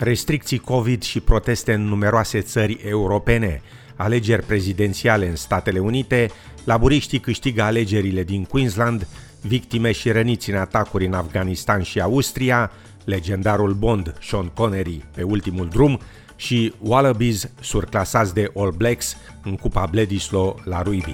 restricții COVID și proteste în numeroase țări europene, alegeri prezidențiale în Statele Unite, laburiștii câștigă alegerile din Queensland, victime și răniți în atacuri în Afganistan și Austria, legendarul Bond Sean Connery pe ultimul drum și Wallabies surclasați de All Blacks în Cupa Bledisloe la rugby.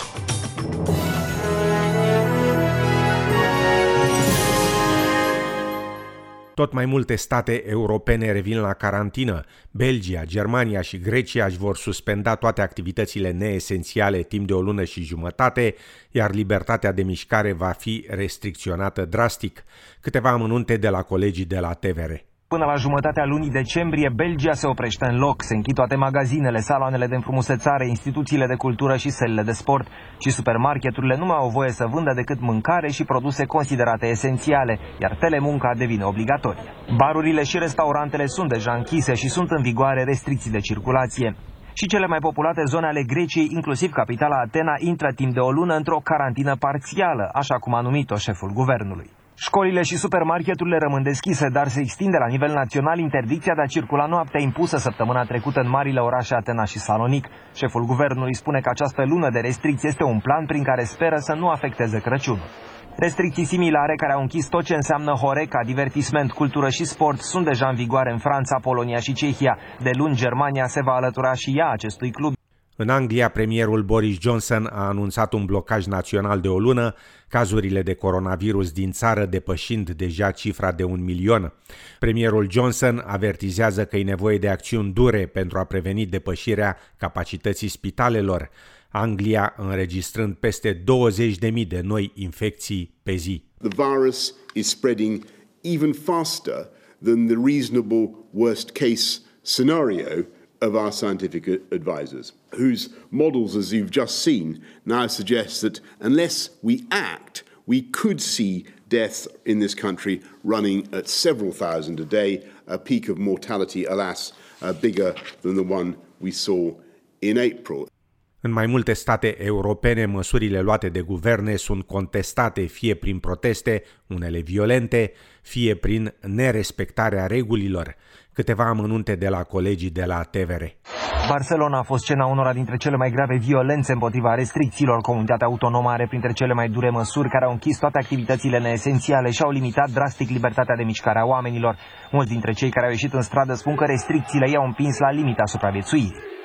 Tot mai multe state europene revin la carantină. Belgia, Germania și Grecia își vor suspenda toate activitățile neesențiale timp de o lună și jumătate, iar libertatea de mișcare va fi restricționată drastic. Câteva amănunte de la colegii de la TVR. Până la jumătatea lunii decembrie, Belgia se oprește în loc. Se închid toate magazinele, saloanele de înfrumusețare, instituțiile de cultură și sălile de sport. Și supermarketurile nu mai au voie să vândă decât mâncare și produse considerate esențiale, iar telemunca devine obligatorie. Barurile și restaurantele sunt deja închise și sunt în vigoare restricții de circulație. Și cele mai populate zone ale Greciei, inclusiv capitala Atena, intră timp de o lună într-o carantină parțială, așa cum a numit-o șeful guvernului. Școlile și supermarketurile rămân deschise, dar se extinde la nivel național interdicția de a circula noaptea impusă săptămâna trecută în marile orașe Atena și Salonic. Șeful guvernului spune că această lună de restricție este un plan prin care speră să nu afecteze Crăciunul. Restricții similare care au închis tot ce înseamnă Horeca, divertisment, cultură și sport sunt deja în vigoare în Franța, Polonia și Cehia. De luni, Germania se va alătura și ea acestui club. În Anglia, premierul Boris Johnson a anunțat un blocaj național de o lună, cazurile de coronavirus din țară depășind deja cifra de un milion. Premierul Johnson avertizează că e nevoie de acțiuni dure pentru a preveni depășirea capacității spitalelor, Anglia înregistrând peste 20.000 de noi infecții pe zi. The virus is spreading even faster than the reasonable worst case scenario of our scientific advisors, whose models, as you've just seen, now suggest that unless we act, we could see deaths in this country running at several thousand a day, a peak of mortality, alas, uh, bigger than the one we saw in April. În mai multe state europene, măsurile luate de guverne sunt contestate fie prin proteste, unele violente, fie prin nerespectarea regulilor. Câteva amănunte de la colegii de la TVR. Barcelona a fost scena unora dintre cele mai grave violențe împotriva restricțiilor. Comunitatea autonomă are printre cele mai dure măsuri care au închis toate activitățile neesențiale și au limitat drastic libertatea de mișcare a oamenilor. Mulți dintre cei care au ieșit în stradă spun că restricțiile i-au împins la limita supraviețuirii.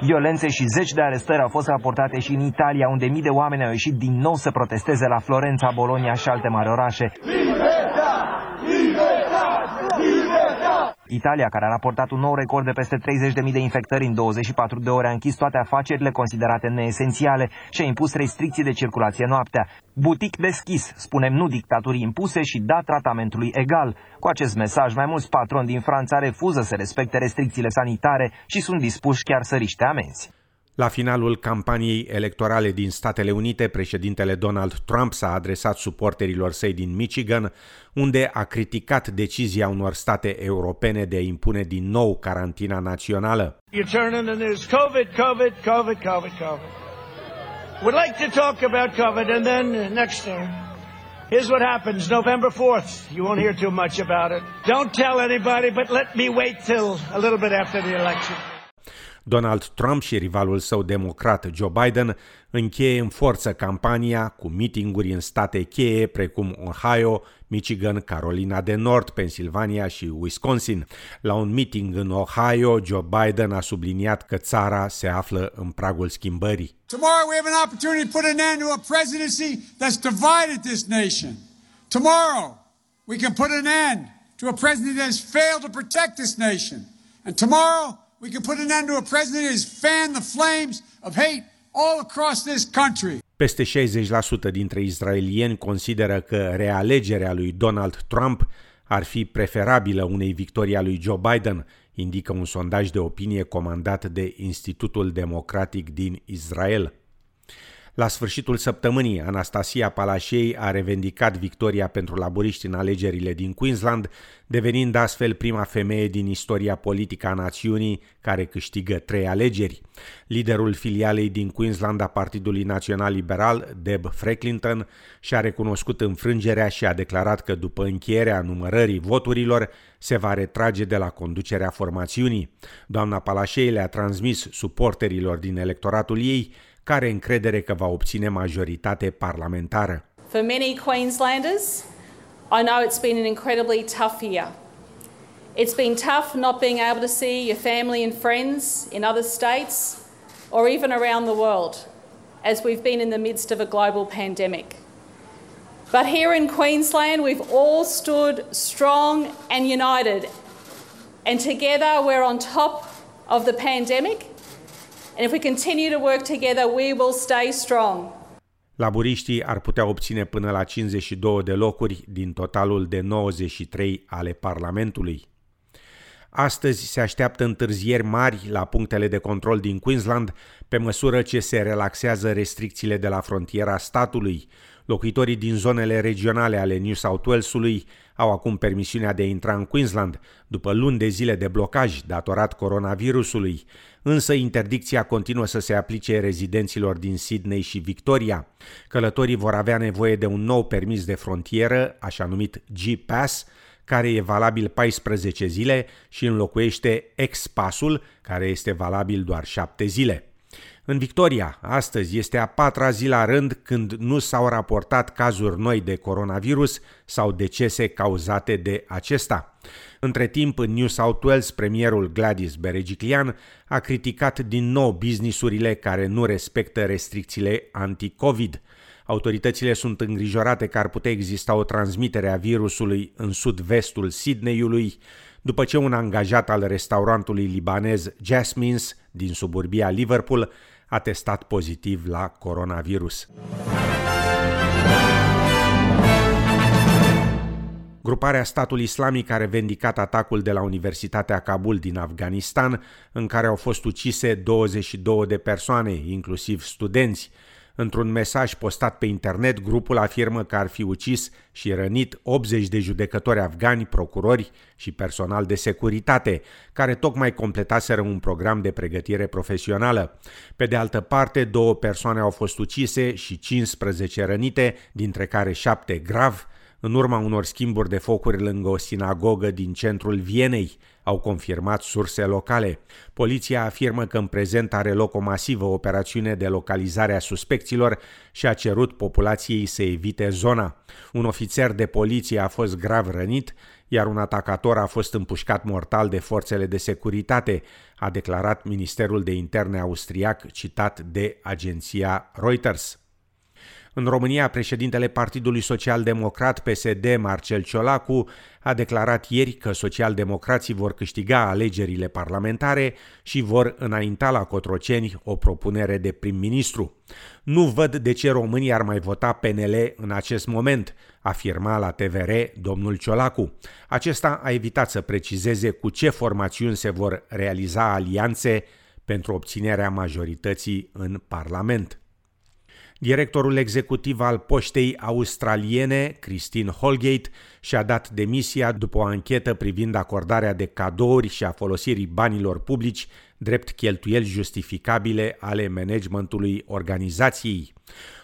Violențe și zeci de arestări au fost raportate și în Italia, unde mii de oameni au ieșit din nou să protesteze la Florența, Bologna și alte mari orașe. Italia, care a raportat un nou record de peste 30.000 de infectări în 24 de ore, a închis toate afacerile considerate neesențiale și a impus restricții de circulație noaptea. Butic deschis, spunem nu dictaturii impuse și da tratamentului egal. Cu acest mesaj, mai mulți patroni din Franța refuză să respecte restricțiile sanitare și sunt dispuși chiar să riște amenzi. La finalul campaniei electorale din Statele Unite, președintele Donald Trump s-a adresat suporterilor săi din Michigan, unde a criticat decizia unor state europene de a impune din nou carantina națională. COVID, COVID, COVID, COVID, COVID. Would like to talk about COVID and then next uh, Here's what happens November 4th. You won't hear too much about it. Don't tell anybody, but let me wait till a little bit after the election. Donald Trump și rivalul său democrat Joe Biden încheie în forță campania cu mitinguri în state cheie precum Ohio, Michigan, Carolina de Nord, Pennsylvania și Wisconsin. La un meeting în Ohio, Joe Biden a subliniat că țara se află în pragul schimbării. Tomorrow we have an opportunity to put an end to a presidency that's divided this nation. Tomorrow we can put an end to a president that has failed to protect this nation. And tomorrow we can put an end to a president who has fanned the flames of hate all across this country. Peste 60% dintre israelieni consideră că realegerea lui Donald Trump ar fi preferabilă unei victorii a lui Joe Biden, indică un sondaj de opinie comandat de Institutul Democratic din Israel. La sfârșitul săptămânii, Anastasia Palașei a revendicat victoria pentru laburiști în alegerile din Queensland, devenind astfel prima femeie din istoria politică a națiunii care câștigă trei alegeri. Liderul filialei din Queensland a Partidului Național Liberal, Deb Franklinton, și-a recunoscut înfrângerea și a declarat că după încheierea numărării voturilor se va retrage de la conducerea formațiunii. Doamna Palașei le-a transmis suporterilor din electoratul ei care încredere că va obține majoritate parlamentară. For many Queenslanders, I know it's been an incredibly tough year. It's been tough not being able to see your family and friends in other states or even around the world as we've been in the midst of a global pandemic. But here in Queensland, we've all stood strong and united. And together, we're on top of the pandemic And if we continue to work together, we will stay strong. Laburiștii ar putea obține până la 52 de locuri din totalul de 93 ale Parlamentului. Astăzi se așteaptă întârzieri mari la punctele de control din Queensland pe măsură ce se relaxează restricțiile de la frontiera statului. Locuitorii din zonele regionale ale New South Walesului au acum permisiunea de a intra în Queensland după luni de zile de blocaj datorat coronavirusului, însă interdicția continuă să se aplice rezidenților din Sydney și Victoria. Călătorii vor avea nevoie de un nou permis de frontieră, așa numit G-Pass, care e valabil 14 zile și înlocuiește X-Passul, care este valabil doar 7 zile. În Victoria, astăzi este a patra zi la rând când nu s-au raportat cazuri noi de coronavirus sau decese cauzate de acesta. Între timp, în New South Wales, premierul Gladys Berejiklian a criticat din nou businessurile care nu respectă restricțiile anti-COVID. Autoritățile sunt îngrijorate că ar putea exista o transmitere a virusului în sud-vestul Sydneyului, după ce un angajat al restaurantului libanez Jasmine's din suburbia Liverpool a testat pozitiv la coronavirus. Gruparea Statul Islamic a revendicat atacul de la Universitatea Kabul din Afganistan, în care au fost ucise 22 de persoane, inclusiv studenți. Într-un mesaj postat pe internet, grupul afirmă că ar fi ucis și rănit 80 de judecători afgani, procurori și personal de securitate, care tocmai completaseră un program de pregătire profesională. Pe de altă parte, două persoane au fost ucise și 15 rănite, dintre care șapte grav, în urma unor schimburi de focuri lângă o sinagogă din centrul Vienei, au confirmat surse locale. Poliția afirmă că în prezent are loc o masivă operațiune de localizare a suspecților și a cerut populației să evite zona. Un ofițer de poliție a fost grav rănit, iar un atacator a fost împușcat mortal de forțele de securitate, a declarat Ministerul de Interne austriac citat de agenția Reuters. În România, președintele Partidului Social Democrat PSD, Marcel Ciolacu, a declarat ieri că socialdemocrații vor câștiga alegerile parlamentare și vor înainta la Cotroceni o propunere de prim-ministru. Nu văd de ce românii ar mai vota PNL în acest moment, afirma la TVR domnul Ciolacu. Acesta a evitat să precizeze cu ce formațiuni se vor realiza alianțe pentru obținerea majorității în Parlament. Directorul executiv al poștei australiene, Christine Holgate, și-a dat demisia după o anchetă privind acordarea de cadouri și a folosirii banilor publici drept cheltuieli justificabile ale managementului organizației.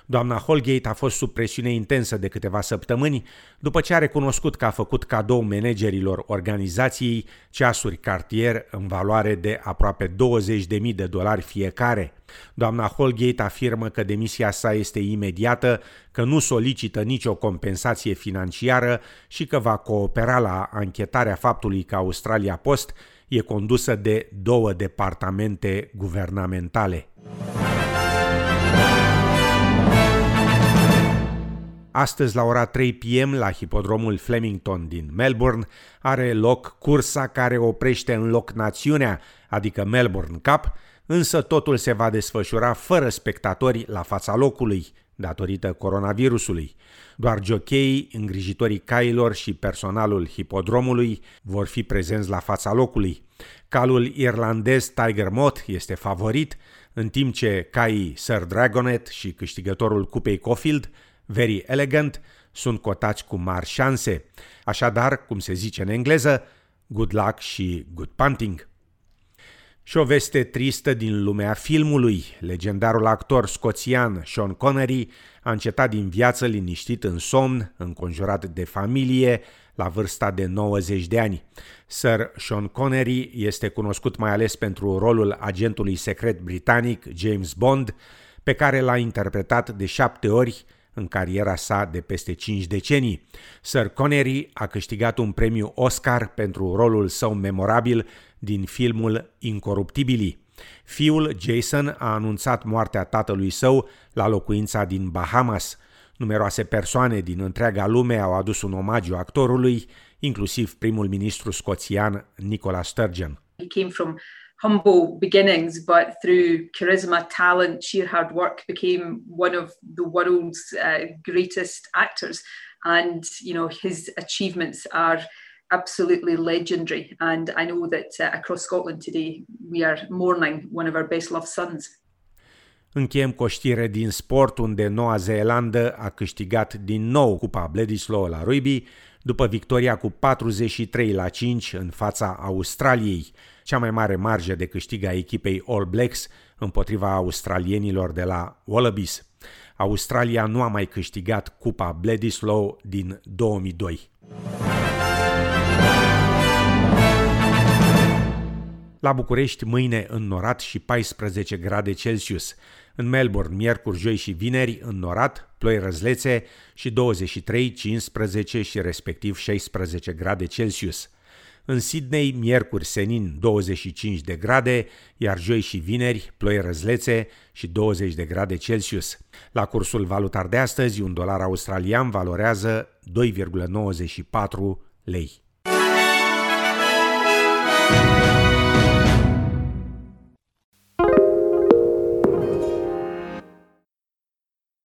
Doamna Holgate a fost sub presiune intensă de câteva săptămâni după ce a recunoscut că a făcut cadou managerilor organizației ceasuri Cartier în valoare de aproape 20.000 de dolari fiecare. Doamna Holgate afirmă că demisia sa este imediată, că nu solicită nicio compensație financiară și că va coopera la anchetarea faptului că Australia Post e condusă de două departamente guvernamentale. Astăzi, la ora 3 p.m., la hipodromul Flemington din Melbourne, are loc cursa care oprește în loc națiunea, adică Melbourne Cup, însă totul se va desfășura fără spectatori la fața locului, datorită coronavirusului. Doar jocheii, îngrijitorii cailor și personalul hipodromului vor fi prezenți la fața locului. Calul irlandez Tiger Moth este favorit, în timp ce caii Sir Dragonet și câștigătorul cupei Cofield, Very Elegant, sunt cotați cu mari șanse. Așadar, cum se zice în engleză, good luck și good punting. Și o veste tristă din lumea filmului. Legendarul actor scoțian Sean Connery a încetat din viață liniștit în somn, înconjurat de familie, la vârsta de 90 de ani. Sir Sean Connery este cunoscut mai ales pentru rolul agentului secret britanic James Bond, pe care l-a interpretat de șapte ori în cariera sa de peste 5 decenii. Sir Connery a câștigat un premiu Oscar pentru rolul său memorabil din filmul Incoruptibilii. Fiul Jason a anunțat moartea tatălui său la locuința din Bahamas. Numeroase persoane din întreaga lume au adus un omagiu actorului, inclusiv primul ministru scoțian Nicola Sturgeon. He came from humble beginnings, but through charisma, talent, sheer hard work, became one of the world's uh, greatest actors. And you know his achievements are absolutely legendary. And I know that uh, across Scotland today we are mourning one of our best loved sons. Încheiem cu o știre din sport unde Noua Zeelandă a câștigat din nou Cupa Bledisloe la rugby după victoria cu 43 la 5 în fața Australiei, cea mai mare marjă de câștig a echipei All Blacks împotriva australienilor de la Wallabies. Australia nu a mai câștigat Cupa Bledisloe din 2002. La București mâine înnorat și 14 grade Celsius. În Melbourne, miercuri, joi și vineri, înnorat, ploi răzlețe și 23, 15 și respectiv 16 grade Celsius. În Sydney, miercuri, senin, 25 de grade, iar joi și vineri, ploi răzlețe și 20 de grade Celsius. La cursul valutar de astăzi, un dolar australian valorează 2,94 lei.